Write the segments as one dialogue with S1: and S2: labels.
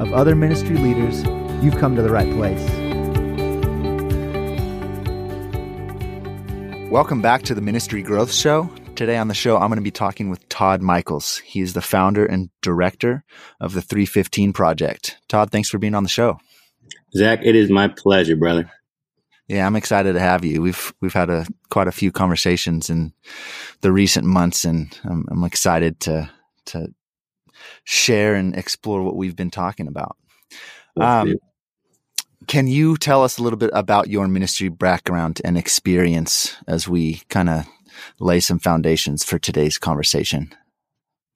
S1: of other ministry leaders, you've come to the right place.
S2: Welcome back to the Ministry Growth Show. Today on the show, I'm going to be talking with Todd Miechiels. He is the founder and director of the 315 Project. Todd, thanks for being on the show.
S3: Zach, it is my pleasure, brother.
S2: Yeah, I'm excited to have you. We've we've had a quite a few conversations in the recent months, and I'm, I'm excited to to share and explore what we've been talking about. Um, can you tell us a little bit about your ministry background and experience as we kind of lay some foundations for today's conversation?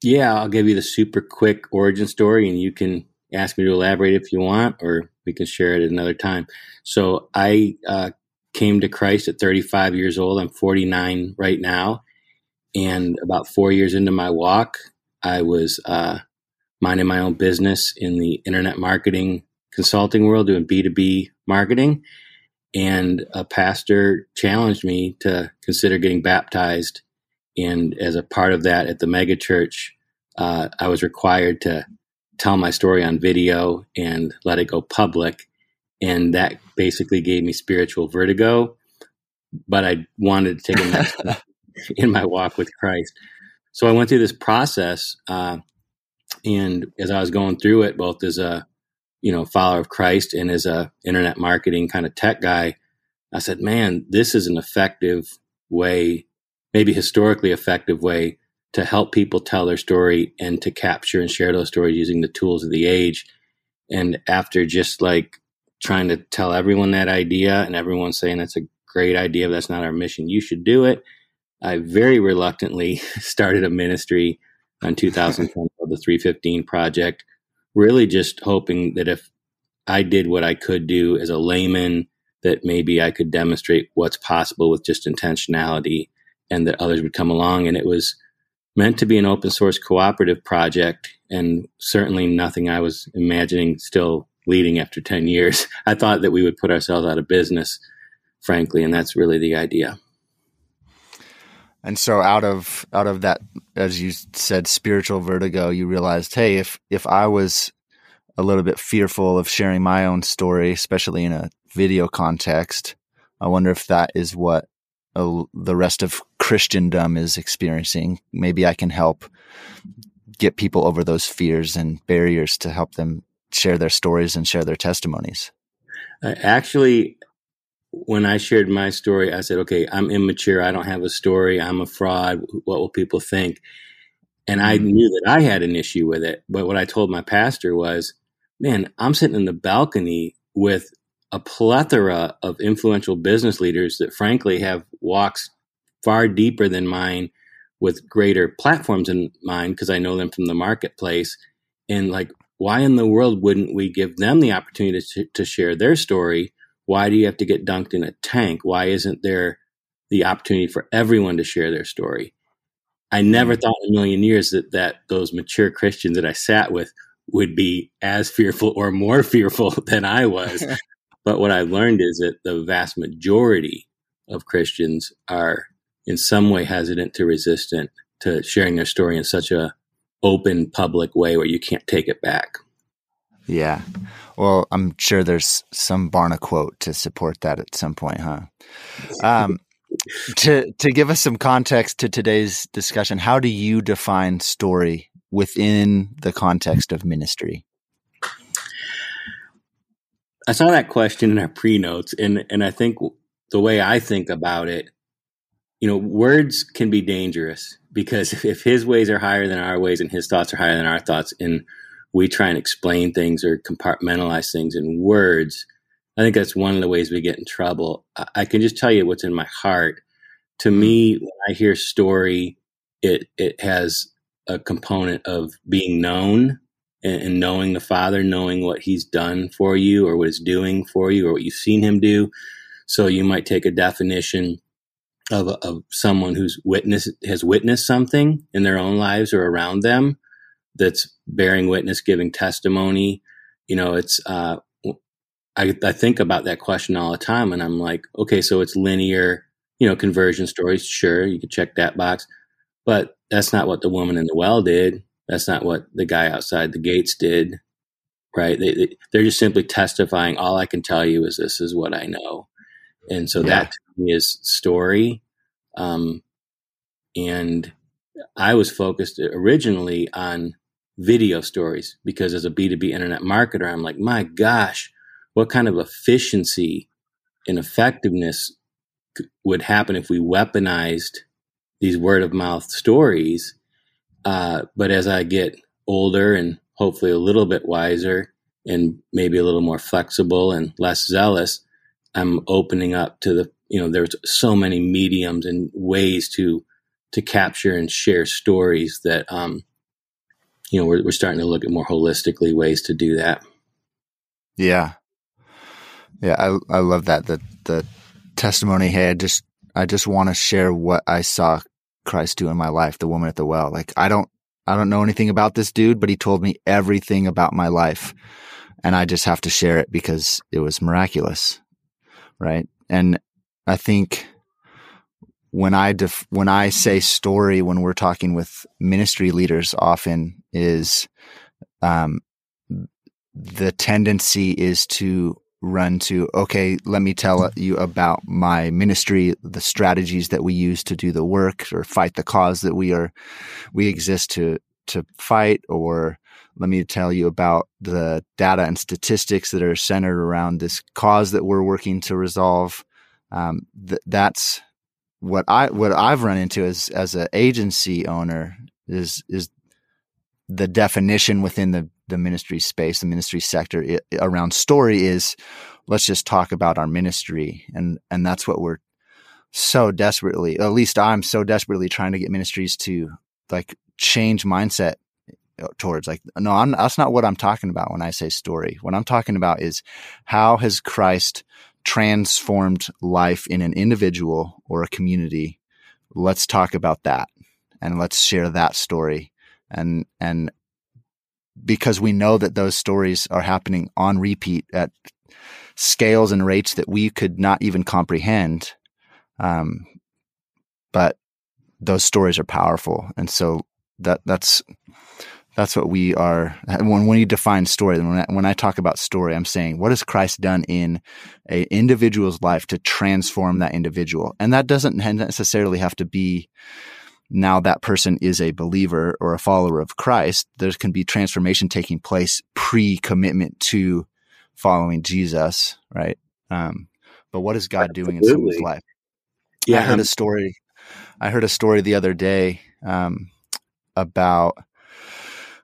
S3: Yeah, I'll give you the super quick origin story, and you can ask me to elaborate if you want, or we can share it at another time. So I uh, came to Christ at 35 years old. I'm 49 right now. And about four years into my walk, I was uh, minding my own business in the internet marketing consulting world, doing B2B marketing. And a pastor challenged me to consider getting baptized. And as a part of that at the megachurch, uh, I was required to tell my story on video and let it go public. And that basically gave me spiritual vertigo. But I wanted to take a next step in my walk with Christ. So I went through this process. Uh, and as I was going through it, both as a you know follower of Christ and as a internet marketing kind of tech guy, I said, "Man, this is an effective way, maybe historically effective way to help people tell their story and to capture and share those stories using the tools of the age." And after just like trying to tell everyone that idea and everyone saying that's a great idea, but that's not our mission, you should do it. I very reluctantly started a ministry in 2010 the 315 project, really just hoping that if I did what I could do as a layman, that maybe I could demonstrate what's possible with just intentionality and that others would come along. And it was meant to be an open source cooperative project and certainly nothing I was imagining still leading after 10 years. I thought that we would put ourselves out of business, frankly, and that's really the idea.
S2: And so out of out of that, as you said, spiritual vertigo, you realized, hey, if if I was a little bit fearful of sharing my own story, especially in a video context, I wonder if that is what the rest of Christendom is experiencing. Maybe I can help get people over those fears and barriers to help them share their stories and share their testimonies.
S3: Uh, actually, when I shared my story, I said, okay, I'm immature. I don't have a story. I'm a fraud. What will people think? And I mm-hmm. knew that I had an issue with it. But what I told my pastor was, man, I'm sitting in the balcony with a plethora of influential business leaders that frankly have walks far deeper than mine with greater platforms in mine because I know them from the marketplace. And like, why in the world wouldn't we give them the opportunity to, to share their story? Why do you have to get dunked in a tank? Why isn't there the opportunity for everyone to share their story? I hmm. never thought in a million years that, that those mature Christians that I sat with would be as fearful or more fearful than I was. but what I learned is that the vast majority of Christians are in some way hesitant to resistant to sharing their story in such a open public way where you can't take it back.
S2: Yeah. Well, I'm sure there's some Barna quote to support that at some point, huh? Um, to to give us some context to today's discussion, how do you define story within the context of ministry?
S3: I saw that question in our pre notes, and and I think the way I think about it, you know, words can be dangerous because if his ways are higher than our ways and his thoughts are higher than our thoughts, and we try and explain things or compartmentalize things in words, I think that's one of the ways we get in trouble. I, can just tell you what's in my heart. To mm-hmm. me, when I hear story, it it has a component of being known and, and knowing the Father, knowing what He's done for you or what He's doing for you or what you've seen Him do. So you might take a definition of, of someone who's witness has witnessed something in their own lives or around them that's bearing witness, giving testimony. You know, it's uh, I, I think about that question all the time, and I'm like, okay, so it's linear, you know, conversion stories. Sure, you could check that box, but that's not what the woman in the well did. That's not what the guy outside the gates did, right? They, they they're just simply testifying. All I can tell you is this is what I know, and so yeah. that to me is story. Um, and I was focused originally on video stories because as a B2B internet marketer, I'm like, my gosh, what kind of efficiency and effectiveness would happen if we weaponized these word of mouth stories. Uh, but as I get older and hopefully a little bit wiser and maybe a little more flexible and less zealous, I'm opening up to the, you know, there's so many mediums and ways to, to capture and share stories that, um, you know, we're, we're starting to look at more holistically ways to do that.
S2: Yeah. Yeah, I I love that the the testimony. Hey, I just I just want to share what I saw Christ do in my life. The woman at the well. Like I don't I don't know anything about this dude, but he told me everything about my life, and I just have to share it because it was miraculous, right? And I think when I def- when I say story when we're talking with ministry leaders, often is um, the tendency is to run to, okay, let me tell you about my ministry, the strategies that we use to do the work or fight the cause that we are, we exist to, to fight, or let me tell you about the data and statistics that are centered around this cause that we're working to resolve. Um, th- that's what I, what I've run into as, as an agency owner is, is the definition within the the ministry space, the ministry sector it, around story is let's just talk about our ministry. And, and that's what we're so desperately, at least I'm so desperately trying to get ministries to like change mindset uh, towards like, no, I'm, that's not what I'm talking about when I say story. What I'm talking about is how has Christ transformed life in an individual or a community? Let's talk about that and let's share that story and and because we know that those stories are happening on repeat at scales and rates that we could not even comprehend. Um, but those stories are powerful, and so that that's that's what we are. When when you define story, when I, when I talk about story, I'm saying what has Christ done in a individual's life to transform that individual, and that doesn't necessarily have to be now that person is a believer or a follower of Christ, there can be transformation taking place pre commitment to following Jesus, right? Um, but what is God Absolutely. doing in someone's life? Yeah, I heard a story. I heard a story the other day um, about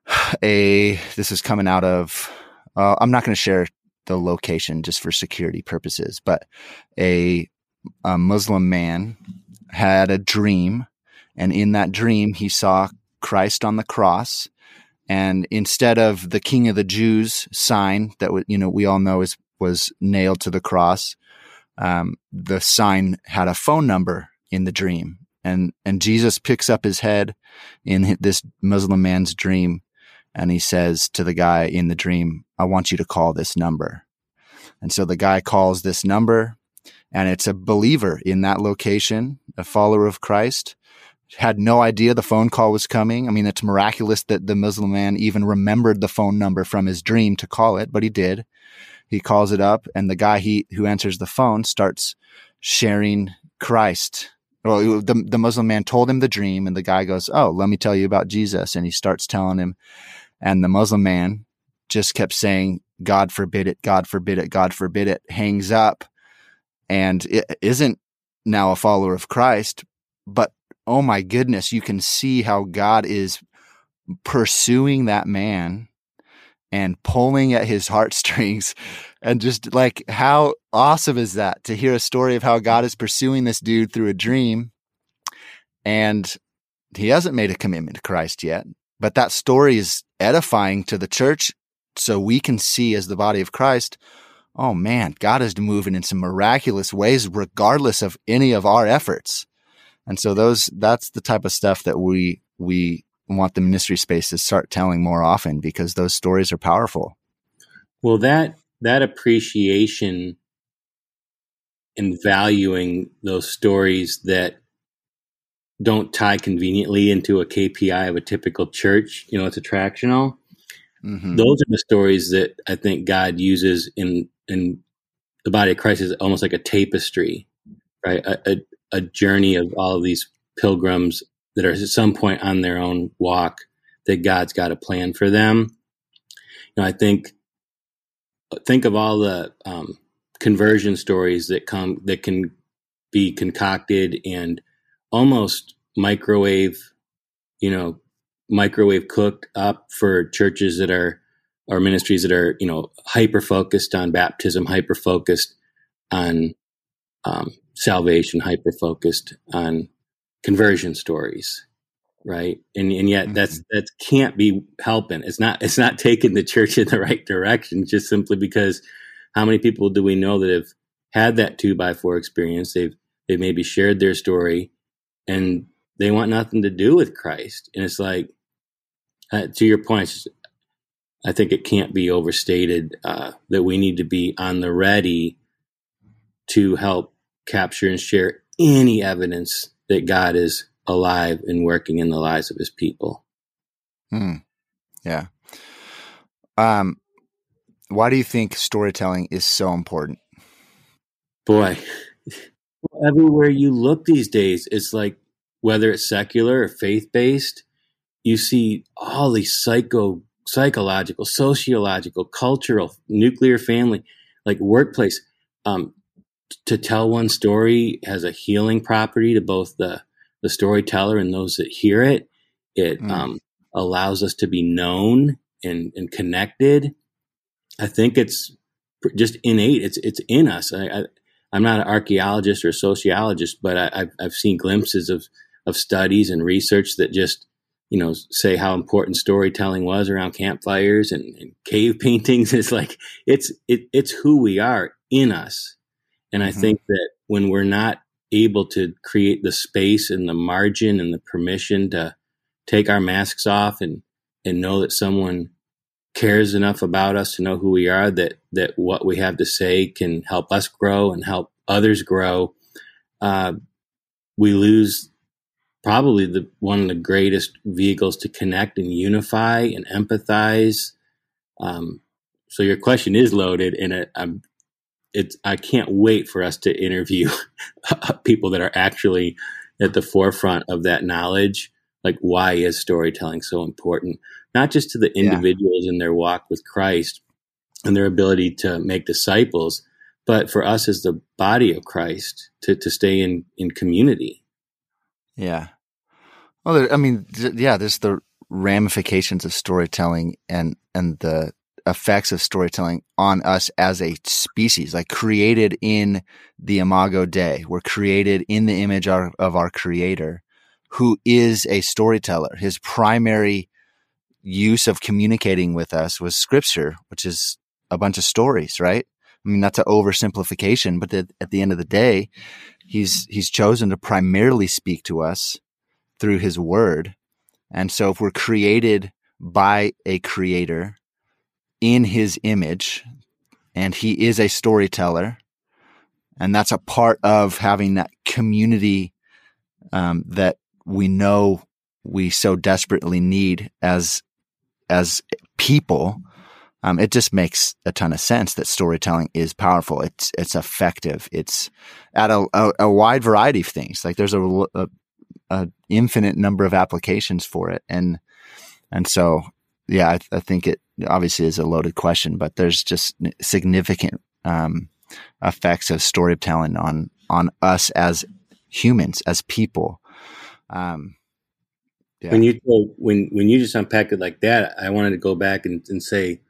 S2: a. This is coming out of. Uh, I'm not going to share the location just for security purposes, but a, a Muslim man had a dream and in that dream, he saw Christ on the cross. And instead of the King of the Jews sign that you know we all know is was nailed to the cross, um, the sign had a phone number in the dream. And and Jesus picks up his head in this Muslim man's dream, and he says to the guy in the dream, "I want you to call this number." And so the guy calls this number, and it's a believer in that location, a follower of Christ had no idea the phone call was coming. I mean, it's miraculous that the Muslim man even remembered the phone number from his dream to call it, but he did. He calls it up, and the guy he who answers the phone starts sharing Christ. Well, the the Muslim man told him the dream, and the guy goes, "Oh, let me tell you about Jesus," and he starts telling him, and the Muslim man just kept saying, "God forbid it, God forbid it, God forbid it." Hangs up, and it isn't now a follower of Christ, but oh my goodness, you can see how God is pursuing that man and pulling at his heartstrings. And just like, how awesome is that to hear a story of how God is pursuing this dude through a dream? And he hasn't made a commitment to Christ yet, but that story is edifying to the church so we can see as the body of Christ, oh man, God is moving in some miraculous ways, regardless of any of our efforts. And so those, that's the type of stuff that we, we want the ministry space to start telling more often because those stories are powerful.
S3: Well, that, that appreciation and valuing those stories that don't tie conveniently into a KPI of a typical church, you know, it's attractional. Mm-hmm. Those are the stories that I think God uses in in the body of Christ is almost like a tapestry, right? A, a, a journey of all of these pilgrims that are at some point on their own walk that God's got a plan for them. You know, I think think of all the um, conversion stories that come that can be concocted and almost microwave, you know, microwave cooked up for churches that are or ministries that are you know hyper focused on baptism, hyper focused on um, salvation, hyper focused on conversion stories, right? And and yet mm-hmm. that's that can't be helping. It's not it's not taking the church in the right direction just simply because how many people do we know that have had that two by four experience? They've they've maybe shared their story and they want nothing to do with Christ. And it's like, uh, to your point, I think it can't be overstated uh, that we need to be on the ready to help capture and share any evidence that God is alive and working in the lives of his people.
S2: Hmm. Yeah. Um, why do you think storytelling is so important?
S3: Boy, everywhere you look these days, it's like whether it's secular or faith based, you see all these psycho, psychological, sociological, cultural, nuclear family, like workplace. Um, to tell one story has a healing property to both the the storyteller and those that hear it. It mm. um, allows us to be known and, and connected. I think it's just innate. It's it's in us. I, I, I'm not an archaeologist or a sociologist, but I, have I've seen glimpses of of studies and research that just you know say how important storytelling was around campfires and, and cave paintings. It's like it's it, it's who we are in us, and I mm-hmm. think that when we're not able to create the space and the margin and the permission to take our masks off and and know that someone cares enough about us to know who we are that that what we have to say can help us grow and help others grow uh, we lose probably the one of the greatest vehicles to connect and unify and empathize. Um, so your question is loaded, and it, I'm it's I can't wait for us to interview people that are actually at the forefront of that knowledge. Like, why is storytelling so important? Not just to the individuals yeah. in their walk with Christ and their ability to make disciples, but for us as the body of Christ to to stay in in community.
S2: Yeah, well, there, I mean, th- yeah, there's the ramifications of storytelling and and the effects of storytelling on us as a species, like created in the Imago Dei. We're created in the image of, of our Creator, who is a storyteller. His primary use of communicating with us was Scripture, which is a bunch of stories, right? I mean, that's an oversimplification, but at, at the end of the day, he's he's chosen to primarily speak to us through his word. And so if we're created by a creator in his image and he is a storyteller and that's a part of having that community um, that we know we so desperately need as as people um, it just makes a ton of sense that storytelling is powerful. It's it's effective. It's at a, a, a wide variety of things. Like there's a, a, a infinite number of applications for it. And, and so, yeah, I, I, think it obviously is a loaded question, but there's just significant, um, effects of storytelling on, on us as humans, as people. Um,
S3: yeah. When you when when you just unpack it like that, I wanted to go back and, and say,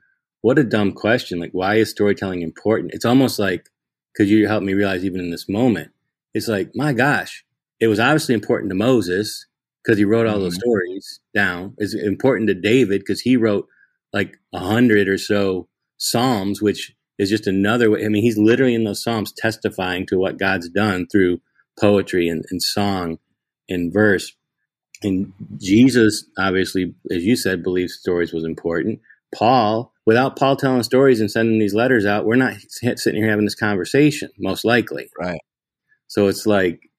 S3: what a dumb question! Like, why is storytelling important? It's almost like because you helped me realize even in this moment, it's like, my gosh, it was obviously important to Moses because he wrote all those
S2: Mhm.
S3: stories down. It's important to David because he wrote like a hundred or so psalms, which is just another way. I mean, he's literally in those psalms testifying to what God's done through poetry and, and song and verse. And Jesus, obviously, as you said, believes stories was important. Paul, without Paul telling stories and sending these letters out, we're not sitting here having this conversation, most likely.
S2: Right.
S3: So it's like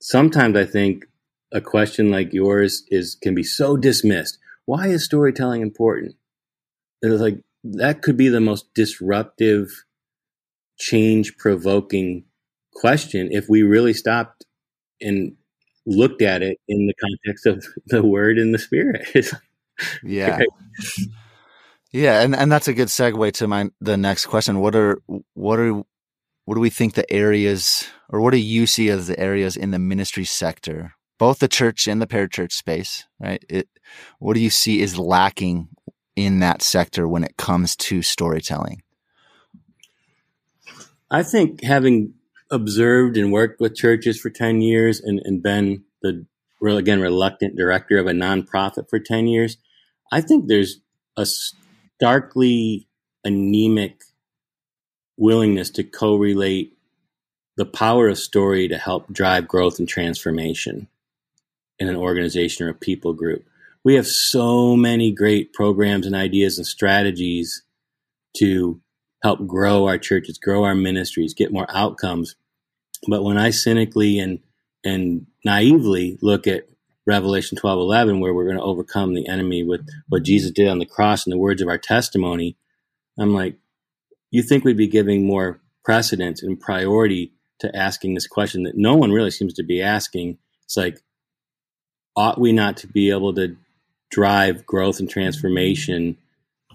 S3: sometimes I think a question like yours is can be so dismissed. Why is storytelling important? It's like that could be the most disruptive, change provoking question if we really stopped and looked at it in the context of the word and the spirit.
S2: Yeah. Yeah, and, and that's a good segue to my the next question. What are what are what do we think the areas or what do you see as the areas in the ministry sector, both the church and the parachurch space, right? It what do you see is lacking in that sector when it comes to storytelling?
S3: I think having observed and worked with churches for 10 years and, and been the again reluctant director of a nonprofit for 10 years, I think there's a starkly anemic willingness to co-relate the power of story to help drive growth and transformation in an organization or a people group. We have so many great programs and ideas and strategies to help grow our churches, grow our ministries, get more outcomes. But when I cynically and and naively look at Revelation 12 11, where we're going to overcome the enemy with what Jesus did on the cross and the words of our testimony, I'm like, you think we'd be giving more precedence and priority to asking this question that no one really seems to be asking? It's like, ought we not to be able to drive growth and transformation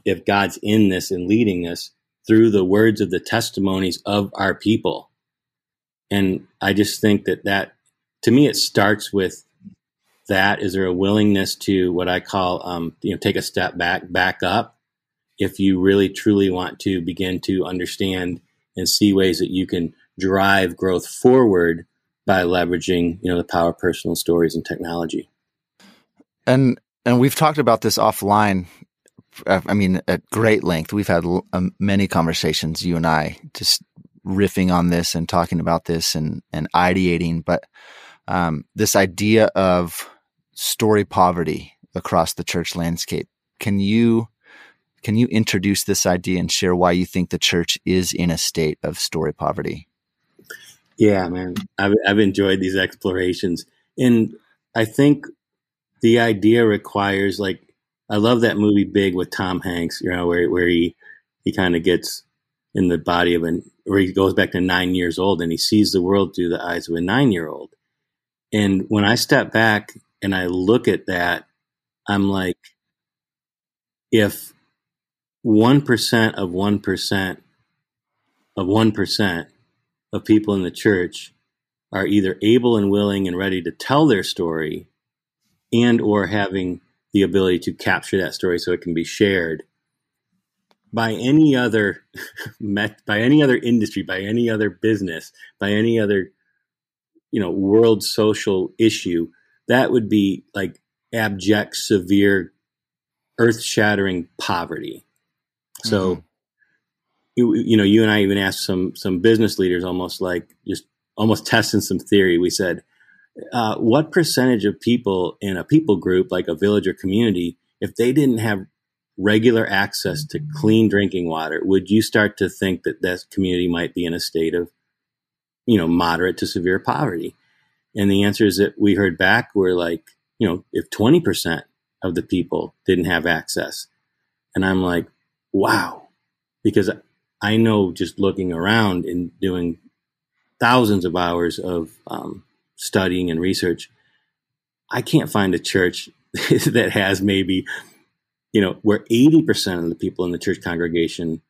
S3: if God's in this and leading us through the words of the testimonies of our people? And I just think that that, to me, it starts with that. Is there a willingness to what I call, um, you know, take a step back, back up, if you really truly want to begin to understand and see ways that you can drive growth forward by leveraging, you know, the power of personal stories and technology.
S2: And and we've talked about this offline. I mean, at great length. We've had um, many conversations, you and I, just riffing on this and talking about this and and ideating. But um, this idea of story poverty across the church landscape. Can you can you introduce this idea and share why you think the church is in a state of story poverty?
S3: Yeah, man, I've I've enjoyed these explorations, and I think the idea requires like I love that movie Big with Tom Hanks, you know, where where he he kind of gets in the body of an or he goes back to nine years old and he sees the world through the eyes of a nine year old. And when I step back and I look at that, I'm like, if one percent of one percent of one percent of people in the church are either able and willing and ready to tell their story and or having the ability to capture that story so it can be shared by any other met, by any other industry by any other business by any other you know world social issue that would be like abject severe earth-shattering poverty so
S2: Mhm.
S3: you, you know you and i even asked some some business leaders almost like just almost testing some theory we said uh, what percentage of people in a people group like a village or community if they didn't have regular access to clean drinking water would you start to think that that community might be in a state of you know moderate to severe poverty? And the answers that we heard back were like you know if 20% of the people didn't have access and i'm like wow. Because i know just looking around and doing thousands of hours of um, studying and research i can't find a church that has maybe you know where 80% of the people in the church congregation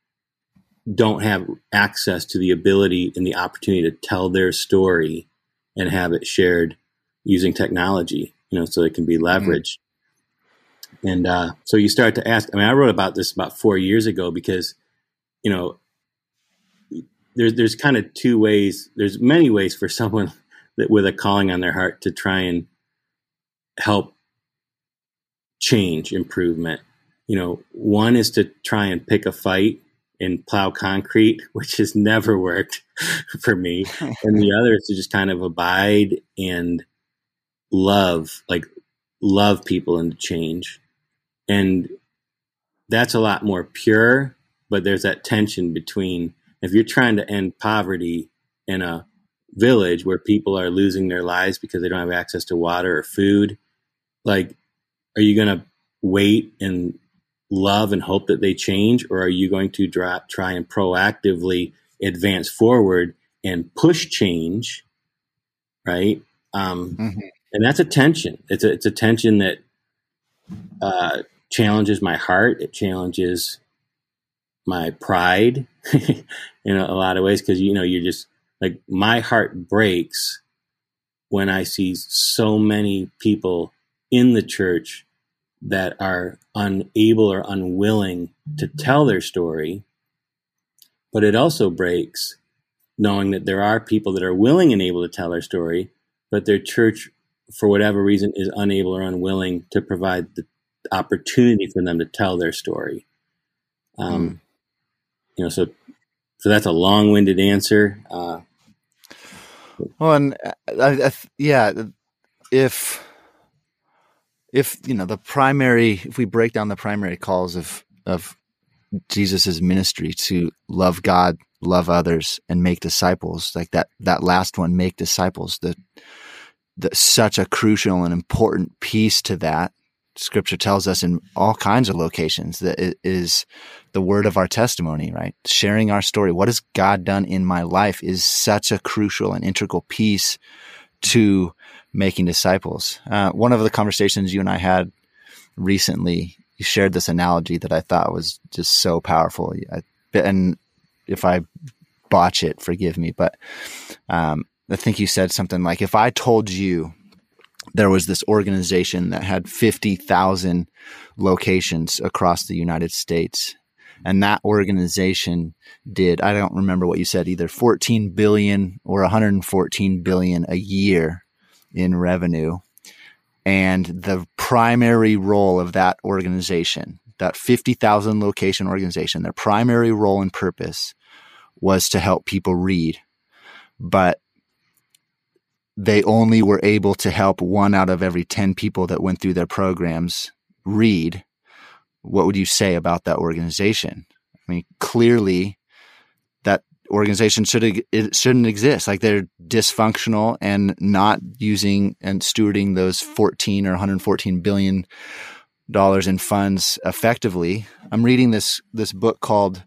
S3: don't have access to the ability and the opportunity to tell their story and have it shared using technology you know so it can be leveraged and uh, so you start to ask i mean i wrote about this about four years ago because you know there's there's kind of two ways there's many ways for someone that with a calling on their heart to try and help change improvement. You know, one is to try and pick a fight and plow concrete, which has never worked for me. and the other is to just kind of abide and love, like love people and change. And that's a lot more pure, but there's that tension between if you're trying to end poverty in a village where people are losing their lives because they don't have access to water or food, like, are you going to wait and love and hope that they change, or are you going to drop, try and proactively advance forward and push change? Right. Um, mm-hmm. And that's a tension. It's a, it's a tension that uh, challenges my heart. It challenges my pride in a, a lot of ways because you know you're just like my heart breaks when I see so many people in the church that are unable or unwilling to tell their story. But it also breaks knowing that there are people that are willing and able to tell their story, but their church, for whatever reason, is unable or unwilling to provide the opportunity for them to tell their story. Um, mm. You know, so so that's a long-winded answer. Uh,
S2: well, and uh, I, I, yeah, if if you know the primary, if we break down the primary calls of of Jesus's ministry to love God, love others, and make disciples, like that that last one, make disciples, the the such a crucial and important piece to that scripture tells us in all kinds of locations that it is the word of our testimony, right? Sharing our story. What has God done in my life is such a crucial and integral piece to making disciples. Uh, one of the conversations you and I had recently, you shared this analogy that I thought was just so powerful. I, and if I botch it, forgive me, but um, I think you said something like, if I told you there was this organization that had 50,000 locations across the United States. And that organization did, I don't remember what you said, either 14 billion or 114 billion a year in revenue. And the primary role of that organization, that 50,000 location organization, their primary role and purpose was to help people read. But they only were able to help one out of every 10 people that went through their programs read, what would you say about that organization? I mean, clearly that organization should it shouldn't exist. Like they're dysfunctional and not using and stewarding those 14 or 114 billion dollars in funds effectively. I'm reading this this book called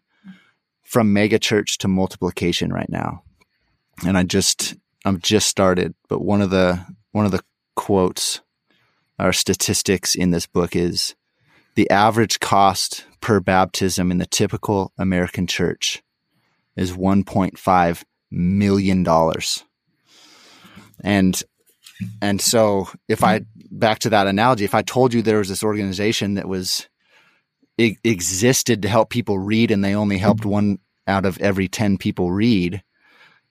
S2: From Megachurch to Multiplication right now. And I just I'm just started, but one of the one of the quotes or statistics in this book is the average cost per baptism in the typical American church is 1.5 million dollars. And and so if I back to that analogy, if I told you there was this organization that was existed to help people read and they only helped one out of every 10 people read,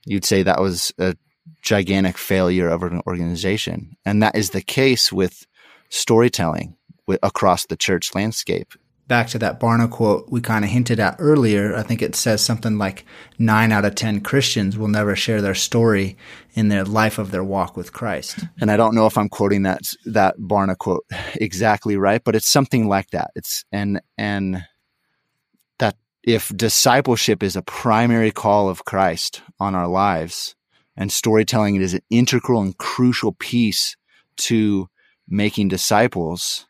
S2: you'd say that was a gigantic failure of an organization. And that is the case with storytelling across the church landscape.
S1: Back to that Barna quote we kind of hinted at earlier, I think it says something like nine out of 10 Christians will never share their story in their life of their walk with Christ.
S2: And I don't know if I'm quoting that, that Barna quote exactly right, but it's something like that. It's, and, and that if discipleship is a primary call of Christ on our lives, and storytelling is an integral and crucial piece to making disciples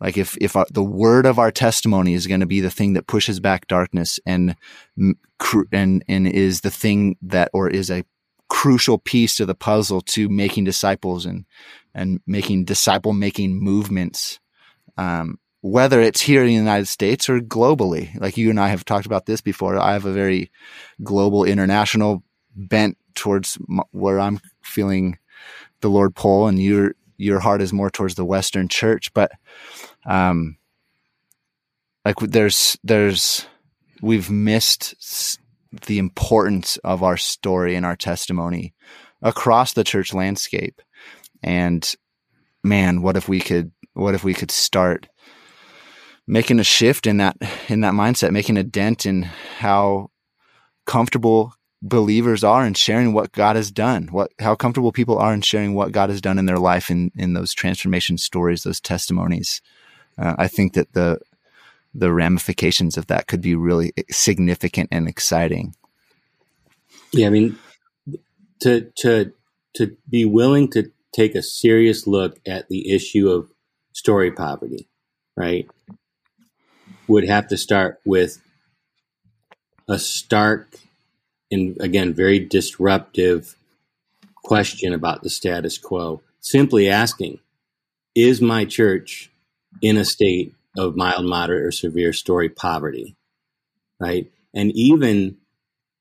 S2: like if if our, the word of our testimony is going to be the thing that pushes back darkness and and and is the thing that or is a crucial piece to the puzzle to making disciples and and making disciple making movements um, whether it's here in the United States or globally. Like you and I have talked about this before. I have a very global international bent towards where I'm feeling the Lord pull, and your your heart is more towards the Western Church. But um, like there's there's we've missed the importance of our story and our testimony across the church landscape, and man, what if we could, what if we could start making a shift in that, in that mindset, making a dent in how comfortable believers are in sharing what God has done, what, how comfortable people are in sharing what God has done in their life in, in those transformation stories, those testimonies. Uh, I think that the, the ramifications of that could be really significant and exciting.
S3: Yeah, I mean, to to to be willing to take a serious look at the issue of story poverty, right, would have to start with a stark and again very disruptive question about the status quo. Simply asking, is my church in a state of mild, moderate, or severe story poverty, right? And even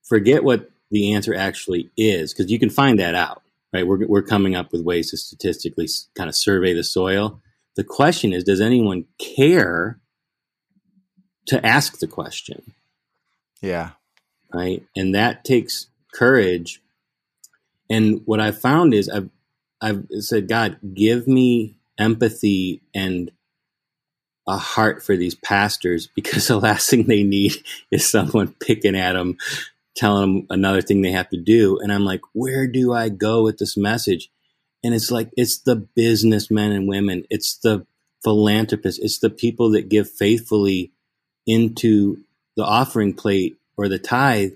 S3: forget what the answer actually is, because you can find that out, right? We're, we're coming up with ways to statistically kind of survey the soil. The question is, does anyone care to ask the question?
S2: Yeah.
S3: Right. And that takes courage. And what I've found is I've, I've said, God, give me empathy and a heart for these pastors because the last thing they need is someone picking at them, telling them another thing they have to do. And I'm like, where do I go with this message? And it's like, it's the businessmen and women, it's the philanthropists, it's the people that give faithfully into the offering plate or the tithe,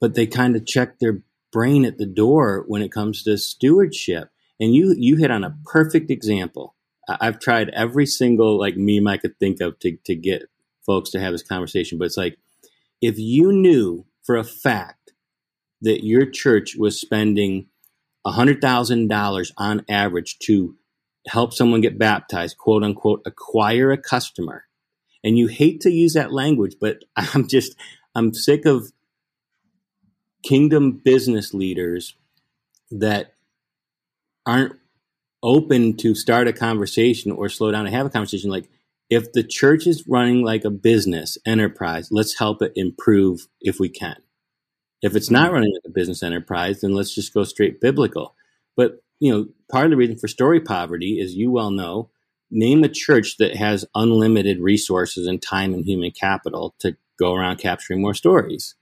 S3: but they kind of check their brain at the door when it comes to stewardship. And you you hit on a perfect example I've tried every single like meme I could think of to to get folks to have this conversation. But it's like if you knew for a fact that your church was spending hundred thousand dollars on average to help someone get baptized, quote unquote, acquire a customer, and you hate to use that language, but I'm just I'm sick of kingdom business leaders that aren't open to start a conversation or slow down and have a conversation. Like if the church is running like a business enterprise let's help it improve if we can. If it's not running like a business enterprise then let's just go straight biblical. But you know part of the reason for story poverty is you well know name a church that has unlimited resources and time and human capital to go around capturing more stories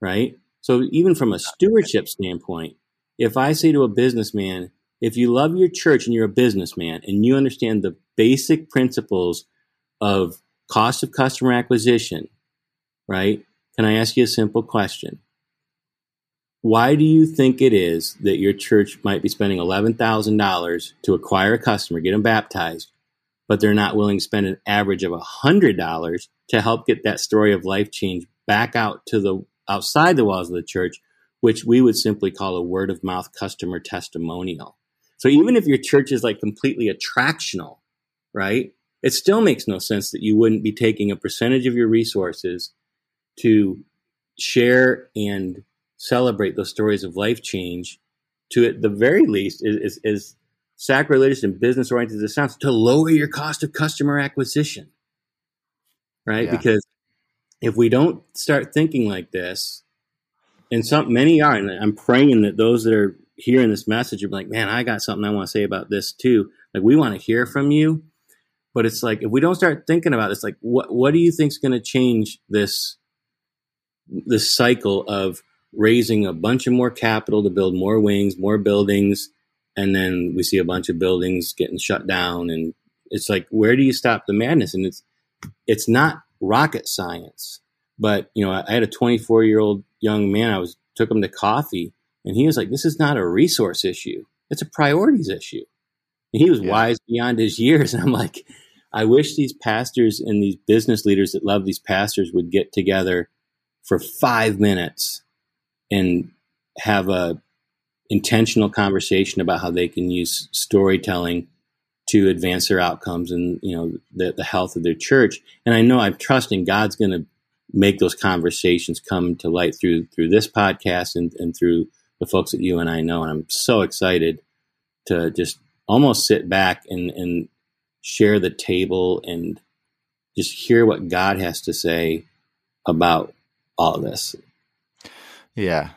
S3: right so even from a stewardship standpoint if i say to a businessman if you love your church and you're a businessman and you understand the basic principles of cost of customer acquisition, right? Can I ask you a simple question? Why do you think it is that your church might be spending $11,000 to acquire a customer, get them baptized, but they're not willing to spend an average of $100 to help get that story of life change back out to the outside the walls of the church, which we would simply call a word of mouth customer testimonial? So even if your church is like completely attractional, right? It still makes no sense that you wouldn't be taking a percentage of your resources to share and celebrate those stories of life change to at the very least is, is, is sacrilegious and business oriented as it sounds to lower your cost of customer acquisition right yeah. because if we don't start thinking like this and some many are and i'm praying that those that are hearing this message, you're like, man, I got something I want to say about this too. Like, we want to hear from you. But it's like, if we don't start thinking about this, like, what, what do you think is going to change this, this cycle of raising a bunch of more capital to build more wings, more buildings, and then we see a bunch of buildings getting shut down and it's like where do you stop the madness and it's it's not rocket science but you know i had a 24 year old young man i was took him to coffee and he was like, this is not a resource issue. It's a priorities issue. And he was yeah. wise beyond his years. And I'm like, I wish these pastors and these business leaders that love these pastors would get together for five minutes and have a intentional conversation about how they can use storytelling to advance their outcomes and you know the, the health of their church and i know i'm trusting god's going to make those conversations come to light through through this podcast and, and through the folks that you and I know. And I'm so excited to just almost sit back and, and share the table and just hear what God has to say about all this.
S2: Yeah.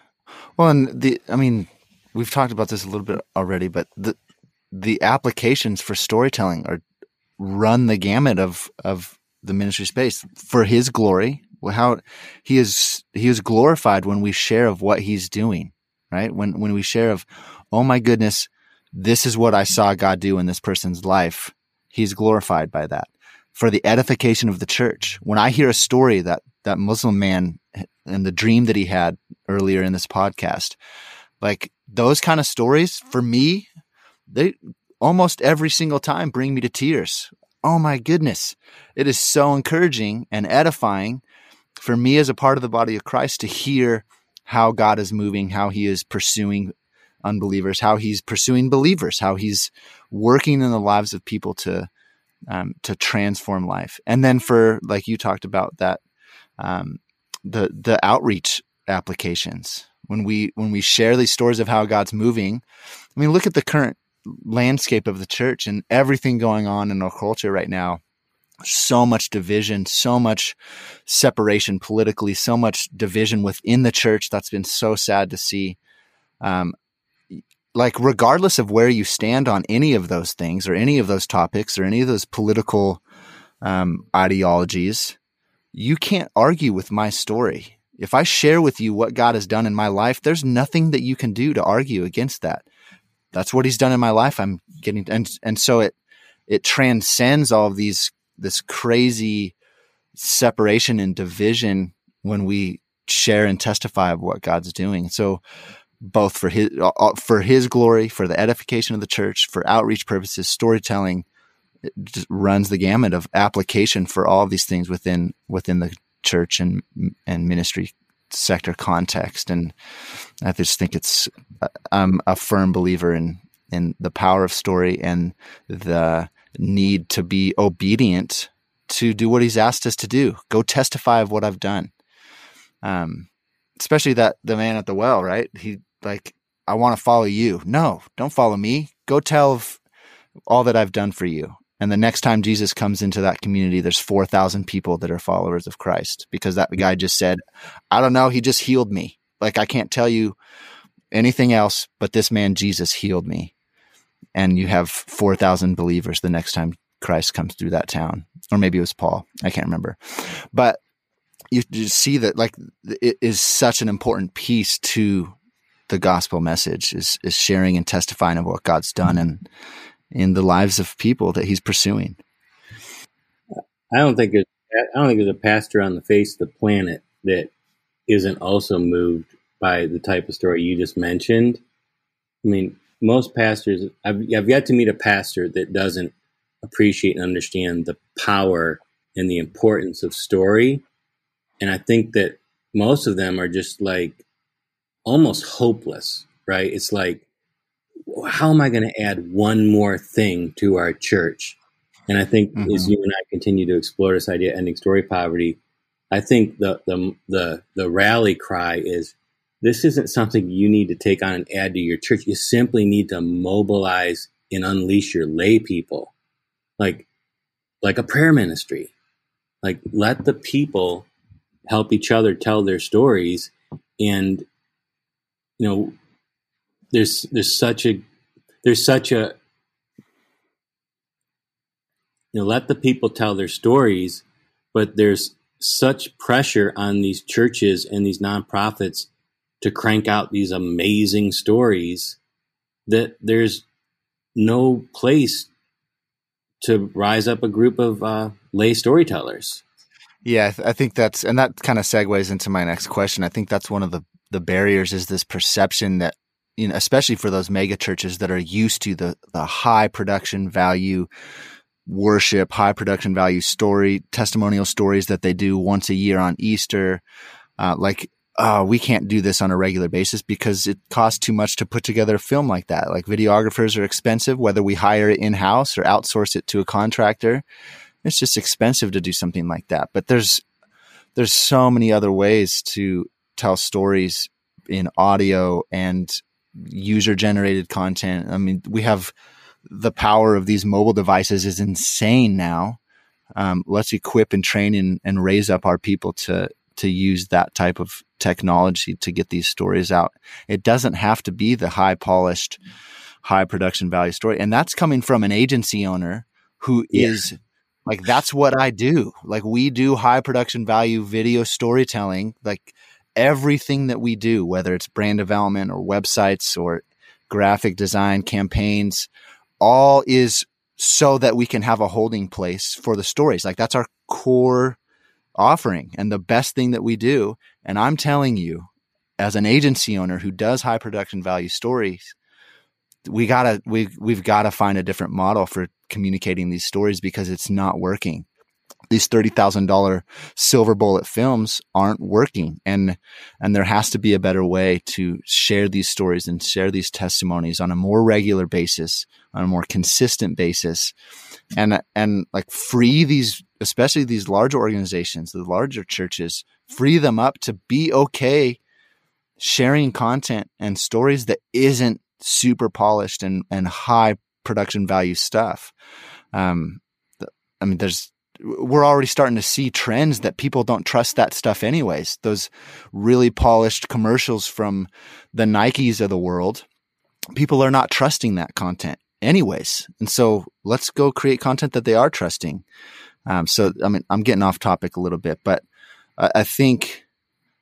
S2: Well, and the, I mean, we've talked about this a little bit already, but the, the applications for storytelling are run the gamut of of the ministry space for his glory. How he is he is glorified when we share of what he's doing right? When when we share of oh my goodness this is what i saw god do in this person's life. He's glorified by that. For the edification of the church. When i hear a story that that muslim man and the dream that he had earlier in this podcast like those kind of stories for me they almost every single time bring me to tears. Oh my goodness. It is so encouraging and edifying for me as a part of the body of Christ to hear how God is moving, how he is pursuing unbelievers, how he's pursuing believers, how he's working in the lives of people to um, to transform life. And then for like you talked about that um, the the outreach applications when we when we share these stories of how God's moving. I mean, look at the current landscape of the church and everything going on in our culture right now so much division, so much separation politically, so much division within the church. That's been so sad to see. Um, like, regardless of where you stand on any of those things or any of those topics or any of those political um, ideologies, you can't argue with my story. If I share with you what God has done in my life, there's nothing that you can do to argue against that that's what he's done in my life. I'm getting and and so it it transcends all of these this crazy separation and division when we share and testify of what God's doing. So both for his uh, uh, for his glory, for the edification of the church, for outreach purposes, storytelling, it just runs the gamut of application for all of these things within within the church and and ministry sector context. And I just think it's, I'm a firm believer in, in the power of story and the need to be obedient to do what he's asked us to do. Go testify of what I've done. Um, especially that the man at the well, right? He like, I want to follow you. No, don't follow me. Go tell all that I've done for you. And the next time Jesus comes into that community, there's 4,000 people that are followers of Christ because that guy just said, I don't know. He just healed me. Like, I can't tell you anything else, but this man, Jesus, healed me. And you have 4,000 believers the next time Christ comes through that town. Or maybe it was Paul. I can't remember. But you see that, like, it is such an important piece to the gospel message is, is sharing and testifying of what God's done. And, in the lives of people that he's pursuing.
S3: I don't think it, I don't think there's a pastor on the face of the planet that isn't also moved by the type of story you just mentioned. I mean, most pastors, I've, I've yet to meet a pastor that doesn't appreciate and understand the power and the importance of story. And I think that most of them are just like almost hopeless, right? It's like, how am I going to add one more thing to our church? And I think mm-hmm. as you and I continue to explore this idea, ending story poverty, I think the, the the the rally cry is this isn't something you need to take on and add to your church. You simply need to mobilize and unleash your lay people, like like a prayer ministry. Like let the people help each other tell their stories, and you know there's there's such a there's such a you know let the people tell their stories but there's such pressure on these churches and these nonprofits to crank out these amazing stories that there's no place to rise up a group of uh, lay storytellers.
S2: Yeah, I, th- I think that's, and that kind of segues into my next question. I think that's one of the the barriers is this perception that you know, especially for those mega churches that are used to the, the high production value worship, high production value story, testimonial stories that they do once a year on Easter. Uh, like, uh, we can't do this on a regular basis because it costs too much to put together a film like that. Like videographers are expensive, whether we hire it in house or outsource it to a contractor. It's just expensive to do something like that. But there's, there's so many other ways to tell stories in audio and user generated content. I mean, we have the power of these mobile devices is insane now. Um, let's equip and train and, and raise up our people to to use that type of technology to get these stories out. It doesn't have to be the high polished, high production value story. And that's coming from an agency owner who yeah. is like, that's what I do. Like, we do high production value video storytelling. Like, everything that we do, whether it's brand development or websites or graphic design campaigns, all is so that we can have a holding place for the stories. Like, that's our core offering and the best thing that we do. And I'm telling you, as an agency owner who does high production value stories, we gotta we we've got to find a different model for communicating these stories because it's not working. These thirty thousand dollar silver bullet films aren't working, and and there has to be a better way to share these stories and share these testimonies on a more regular basis, on a more consistent basis, and and like free these, especially these larger organizations, the larger churches, free them up to be okay sharing content and stories that isn't super polished and, and high production value stuff. Um, I mean, there's, we're already starting to see trends that people don't trust that stuff anyways. Those really polished commercials from the Nikes of the world, people are not trusting that content anyways. And so let's go create content that they are trusting. Um, so, I mean, I'm getting off topic a little bit, but I, think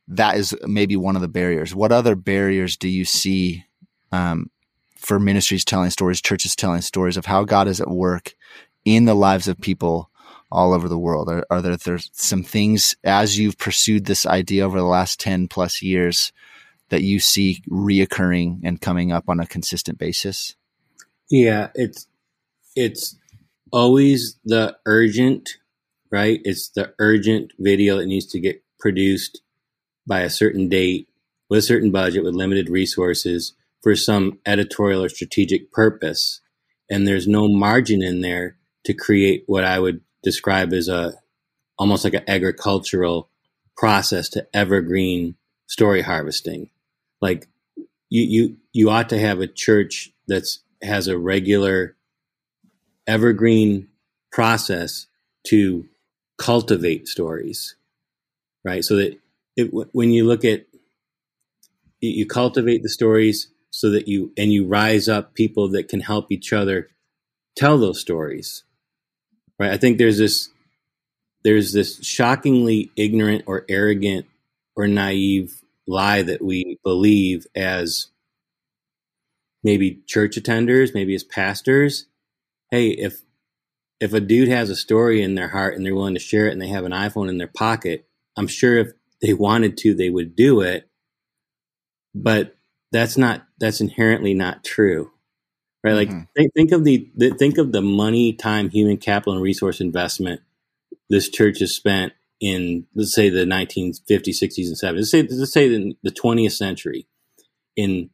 S2: that is maybe one of the barriers. What other barriers do you see um, for ministries telling stories, churches telling stories of how God is at work in the lives of people all over the world? Are, are there there's some things as you've pursued this idea over the last 10 plus years that you see reoccurring and coming up on a consistent basis?
S3: Yeah, it's it's always the urgent, right? It's the urgent video that needs to get produced by a certain date with a certain budget with limited resources for some editorial or strategic purpose. And there's no margin in there to create what I would describe as a almost like an agricultural process to evergreen story harvesting. Like you you you ought to have a church that's has a regular evergreen process to cultivate stories. Right? So that it, when you look at you cultivate the stories so that you and you rise up people that can help each other tell those stories right? I think there's this there's this shockingly ignorant or arrogant or naive lie that we believe as maybe church attenders maybe as pastors. Hey if if a dude has a story in their heart and they're willing to share it and they have an iphone in their pocket i'm sure if they wanted to they would do it. But that's not that's inherently not true right? Like mm-hmm. think, think of the, the, think of the money time human capital and resource investment this church has spent in let's say the 1950s 60s and 70s let's say let's say the, the 20th century in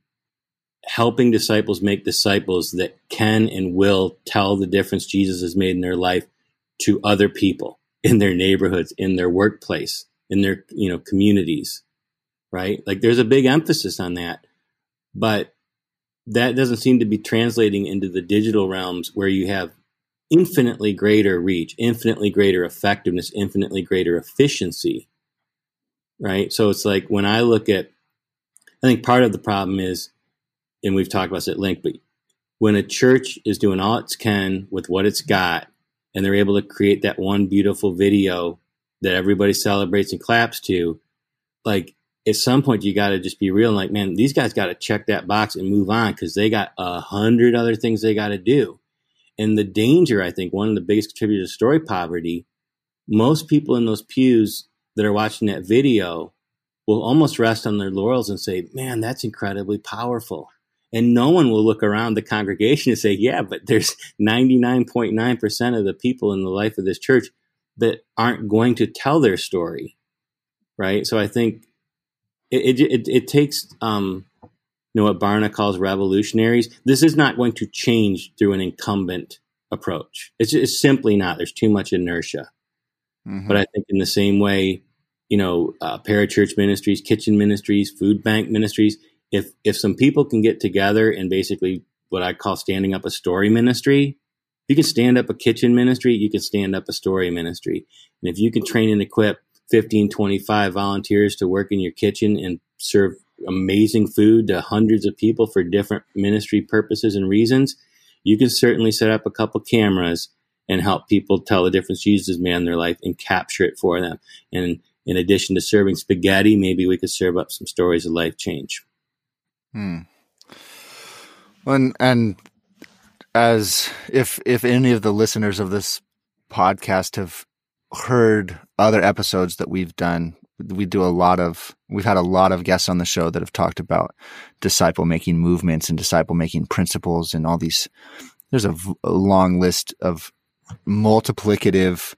S3: helping disciples make disciples that can and will tell the difference Jesus has made in their life to other people in their neighborhoods in their workplace in their you know communities right? Like there's a big emphasis on that. But that doesn't seem to be translating into the digital realms where you have infinitely greater reach, infinitely greater effectiveness, infinitely greater efficiency. Right. So it's like when I look at, I think part of the problem is, and we've talked about this at length, but when a church is doing all it can with what it's got, and they're able to create that one beautiful video that everybody celebrates and claps to, like at some point you got to just be real and like, man, these guys got to check that box and move on because they got a hundred other things they got to do. And the danger, I think, one of the biggest contributors to story poverty, most people in those pews that are watching that video will almost rest on their laurels and say, man, that's incredibly powerful. And no one will look around the congregation and say, yeah, but there's 99.9% of the people in the life of this church that aren't going to tell their story. Right. So I think it it, it takes um, you know what Barna calls revolutionaries. This is not going to change through an incumbent approach. It's, it's simply not. There's too much inertia. Mm-hmm. But I think in the same way, you know, uh, parachurch ministries, kitchen ministries, food bank ministries. If if some people can get together and basically what I call standing up a story ministry, you can stand up a kitchen ministry, you can stand up a story ministry, and if you can train and equip 15, 25 volunteers to work in your kitchen and serve amazing food to hundreds of people for different ministry purposes and reasons, you can certainly set up a couple cameras and help people tell the difference Jesus made in their life and capture it for them. And in addition to serving spaghetti, maybe we could serve up some stories of life change.
S2: Hmm. And and as if if any of the listeners of this podcast have heard other episodes that we've done, we do a lot of we've had a lot of guests on the show that have talked about disciple making movements and disciple making principles and all these. There's a, long list of multiplicative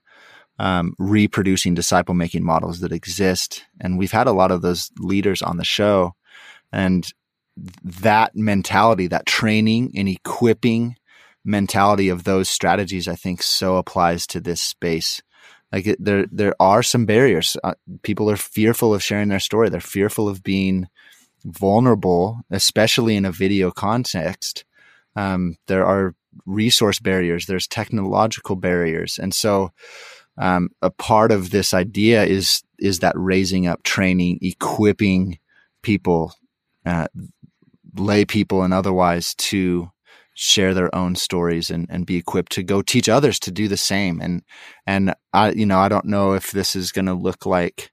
S2: um, reproducing disciple making models that exist. And we've had a lot of those leaders on the show. And that mentality, that training and equipping mentality of those strategies, I think so applies to this space. Like it, there, there are some barriers. Uh, people are fearful of sharing their story. They're fearful of being vulnerable, especially in a video context. Um, there are resource barriers. There's technological barriers, and so um, a part of this idea is is that raising up, training, equipping people, uh, lay people, and otherwise to share their own stories and, and be equipped to go teach others to do the same. And and I you know I don't know if this is going to look like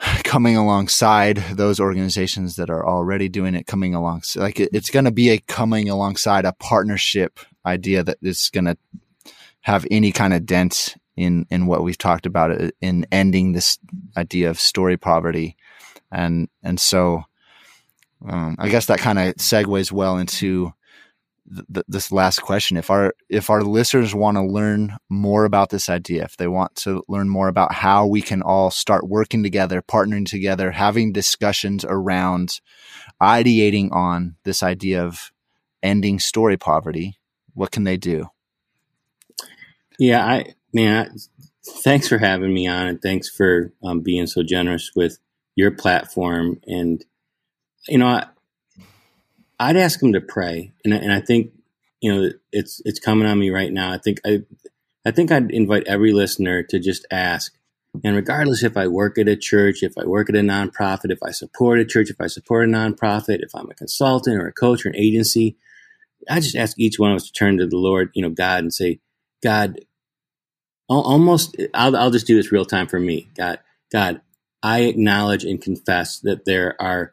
S2: coming alongside those organizations that are already doing it coming along like it, it's going to be a coming alongside a partnership idea that is going to have any kind of dent in in what we've talked about uh, in ending this idea of story poverty, and and so um, I guess that kind of segues well into th- this last question. If our if our listeners want to learn more about this idea, if they want to learn more about how we can all start working together, partnering together, having discussions around ideating on this idea of ending story poverty, what can they do?
S3: Yeah, I man, thanks for having me on, and thanks for um, being so generous with your platform. And you know, I, I'd ask them to pray, and and I think you know it's it's coming on me right now. I think I I think I'd invite every listener to just ask. And regardless if I work at a church, if I work at a nonprofit, if I support a church, if I support a nonprofit, if I'm a consultant or a coach or an agency, I just ask each one of us to turn to the Lord, you know, God, and say, God, almost I'll, I'll just do this real time for me god god i acknowledge and confess that there are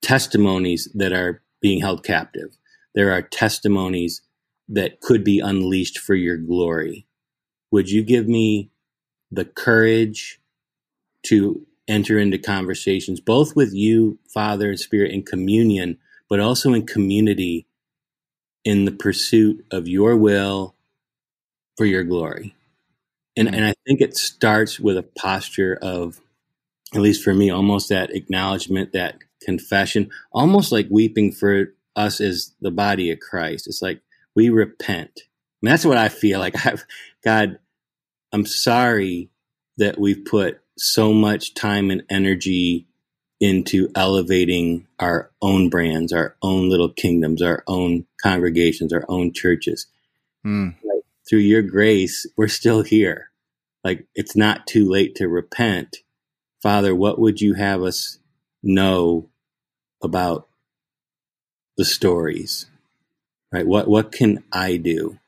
S3: testimonies that are being held captive. There are testimonies that could be unleashed for your glory. Would you give me the courage to enter into conversations both with you father and spirit in communion but also in community in the pursuit of your will for your glory? And mm-hmm. and I think it starts with a posture of, at least for me, almost that acknowledgement, that confession, almost like weeping for us as the body of Christ. It's like we repent. And that's what I feel like. I've, God, I'm sorry that we've put so much time and energy into elevating our own brands, our own little kingdoms, our own congregations, our own churches. Mm through your grace, we're still here. Like it's not too late to repent. Father, what would you have us know about the stories? Right? What what can I do?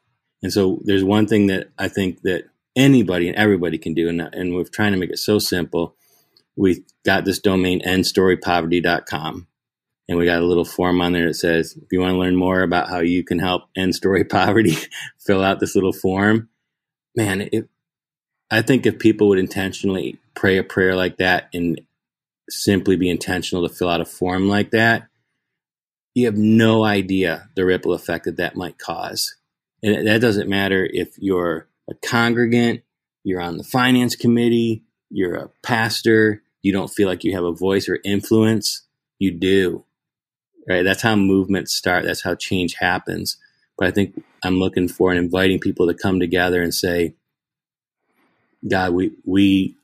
S3: And so there's one thing that I think that anybody and everybody can do, and, and we're trying to make it so simple. We got this domain endstorypoverty.com and we got a little form on there that says if you want to learn more about how you can help end story poverty fill out this little form man it, i think if people would intentionally pray a prayer like that and simply be intentional to fill out a form like that you have no idea the ripple effect that that might cause and that doesn't matter if you're a congregant you're on the finance committee you're a pastor you don't feel like you have a voice or influence you do right? That's how movements start. That's how change happens. But I think I'm looking for and inviting people to come together and say, God, we we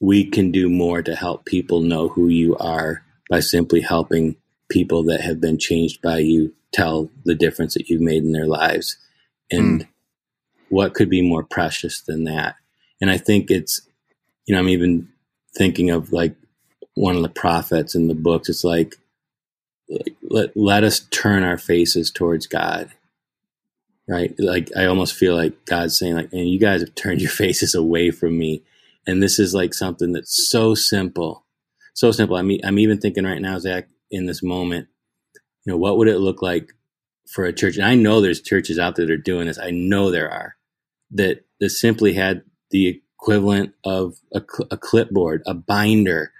S3: we can do more to help people know who you are by simply helping people that have been changed by you tell the difference that you've made in their lives. And mm. what could be more precious than that? And I think it's, you know, I'm even thinking of like one of the prophets in the books. It's like, let, let us turn our faces towards God. Right. Like, I almost feel like God's saying, like, and you guys have turned your faces away from me. And this is like something that's so simple, so simple. I mean, I'm even thinking right now, Zach, in this moment, you know, what would it look like for a church? And I know there's churches out there that are doing this. I know there are that that simply had the equivalent of a, a clipboard, a binder,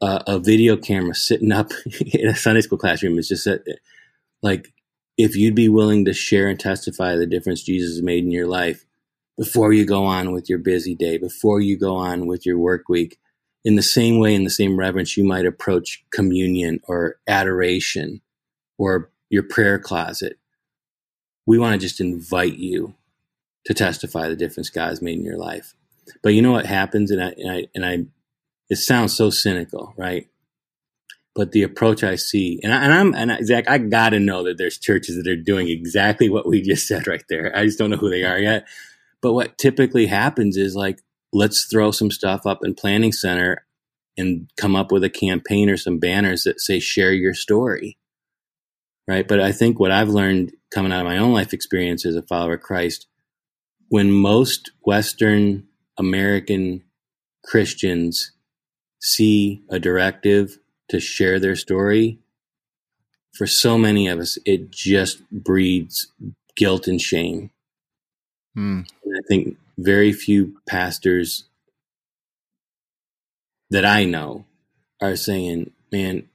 S3: uh, a video camera sitting up in a Sunday school classroom. It's just that, like, if you'd be willing to share and testify the difference Jesus has made in your life before you go on with your busy day, before you go on with your work week, in the same way, in the same reverence, you might approach communion or adoration or your prayer closet. We want to just invite you to testify the difference God has made in your life. But you know what happens, and I and I and I, it sounds so cynical, right? But the approach I see, and, I, I'm and I, Zach, I got to know that there's churches that are doing exactly what we just said right there. I just don't know who they are yet. But what typically happens is like, let's throw some stuff up in Planning Center and come up with a campaign or some banners that say share your story. Right. But I think what I've learned coming out of my own life experience as a follower of Christ, when most Western American Christians see a directive to share their story, for so many of us, it just breeds guilt and shame. Mm. Think very few pastors that I know are saying, man,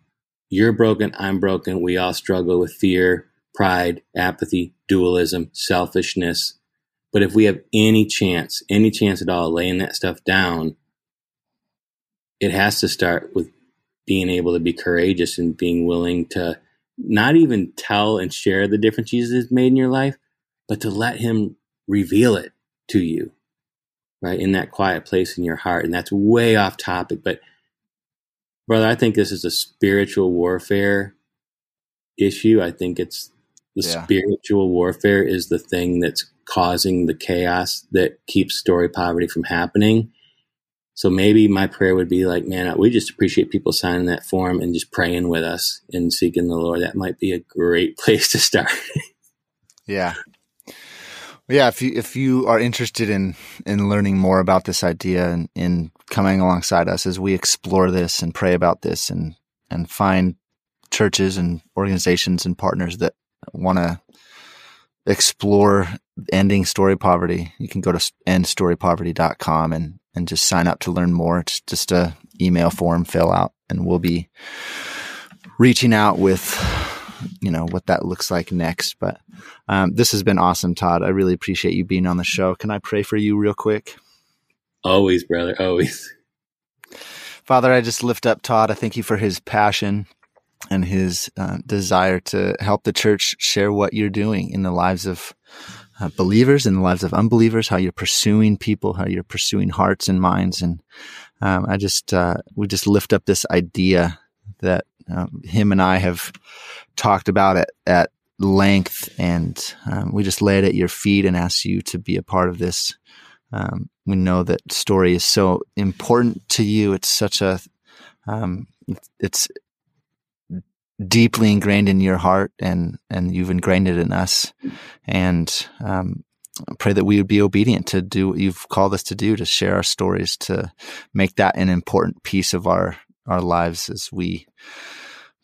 S3: you're broken, I'm broken. We all struggle with fear, pride, apathy, dualism, selfishness. But if we have any chance, any chance at all, laying that stuff down, it has to start with being able to be courageous and being willing to not even tell and share the difference Jesus has made in your life, but to let him reveal it to you, right? In that quiet place in your heart. And that's way off topic. But, brother, I think this is a spiritual warfare issue. I think it's the yeah. spiritual warfare is the thing that's causing the chaos that keeps story poverty from happening. So maybe my prayer would be like, man, we just appreciate people signing that form and just praying with us and seeking the Lord. That might be a great place to start.
S2: yeah. Yeah, if you if you are interested in in learning more about this idea and in coming alongside us as we explore this and pray about this and and find churches and organizations and partners that want to explore ending story poverty, you can go to endstorypoverty.com and, and just sign up to learn more. It's just a email form fill out and we'll be reaching out with, you know, what that looks like next. But, um, this has been awesome, Todd. I really appreciate you being on the show. Can I pray for you real quick?
S3: Always, brother. Always.
S2: Father, I just lift up Todd. I thank you for his passion and his uh, desire to help the church share what you're doing in the lives of uh, believers, in the lives of unbelievers, how you're pursuing people, how you're pursuing hearts and minds. And um, I just, uh, we just lift up this idea that um, him and I have talked about it at length, and um, we just lay it at your feet and ask you to be a part of this. Um, we know that story is so important to you. It's such a, um, it's deeply ingrained in your heart and and you've ingrained it in us and um, pray that we would be obedient to do what you've called us to do to share our stories to make that an important piece of our our lives as we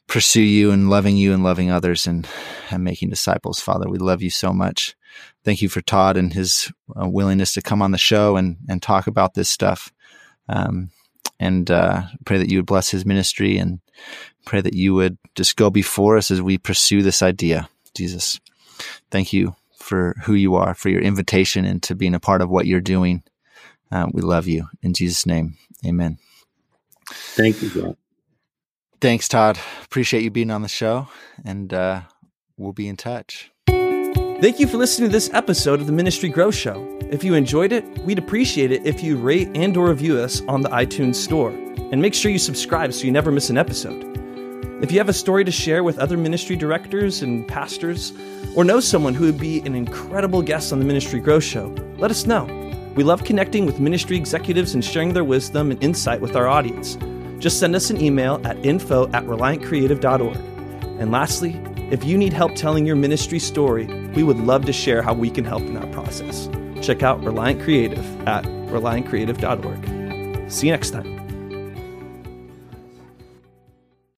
S2: pursue you and loving you and loving others and and making disciples father we love you so much thank you for todd and his uh, willingness to come on the show and and talk about this stuff um, and uh, pray that you would bless his ministry and pray that you would just go before us as we pursue this idea. Jesus, thank you for who you are, for your invitation into being a part of what you're doing. Uh, we love you. In Jesus' name, amen.
S3: Thank you, God.
S2: Thanks, Todd. Appreciate you being on the show, and uh, we'll be in touch.
S4: Thank you for listening to this episode of the Ministry Growth Show. If you enjoyed it, we'd appreciate it if you rate and or review us on the iTunes Store. And make sure you subscribe so you never miss an episode. If you have a story to share with other ministry directors and pastors, or know someone who would be an incredible guest on the Ministry Growth Show, let us know. We love connecting with ministry executives and sharing their wisdom and insight with our audience. Just send us an email at info at reliantcreative.org. And lastly, if you need help telling your ministry story, we would love to share how we can help in that process. Check out Reliant Creative at reliantcreative.org. See you next time.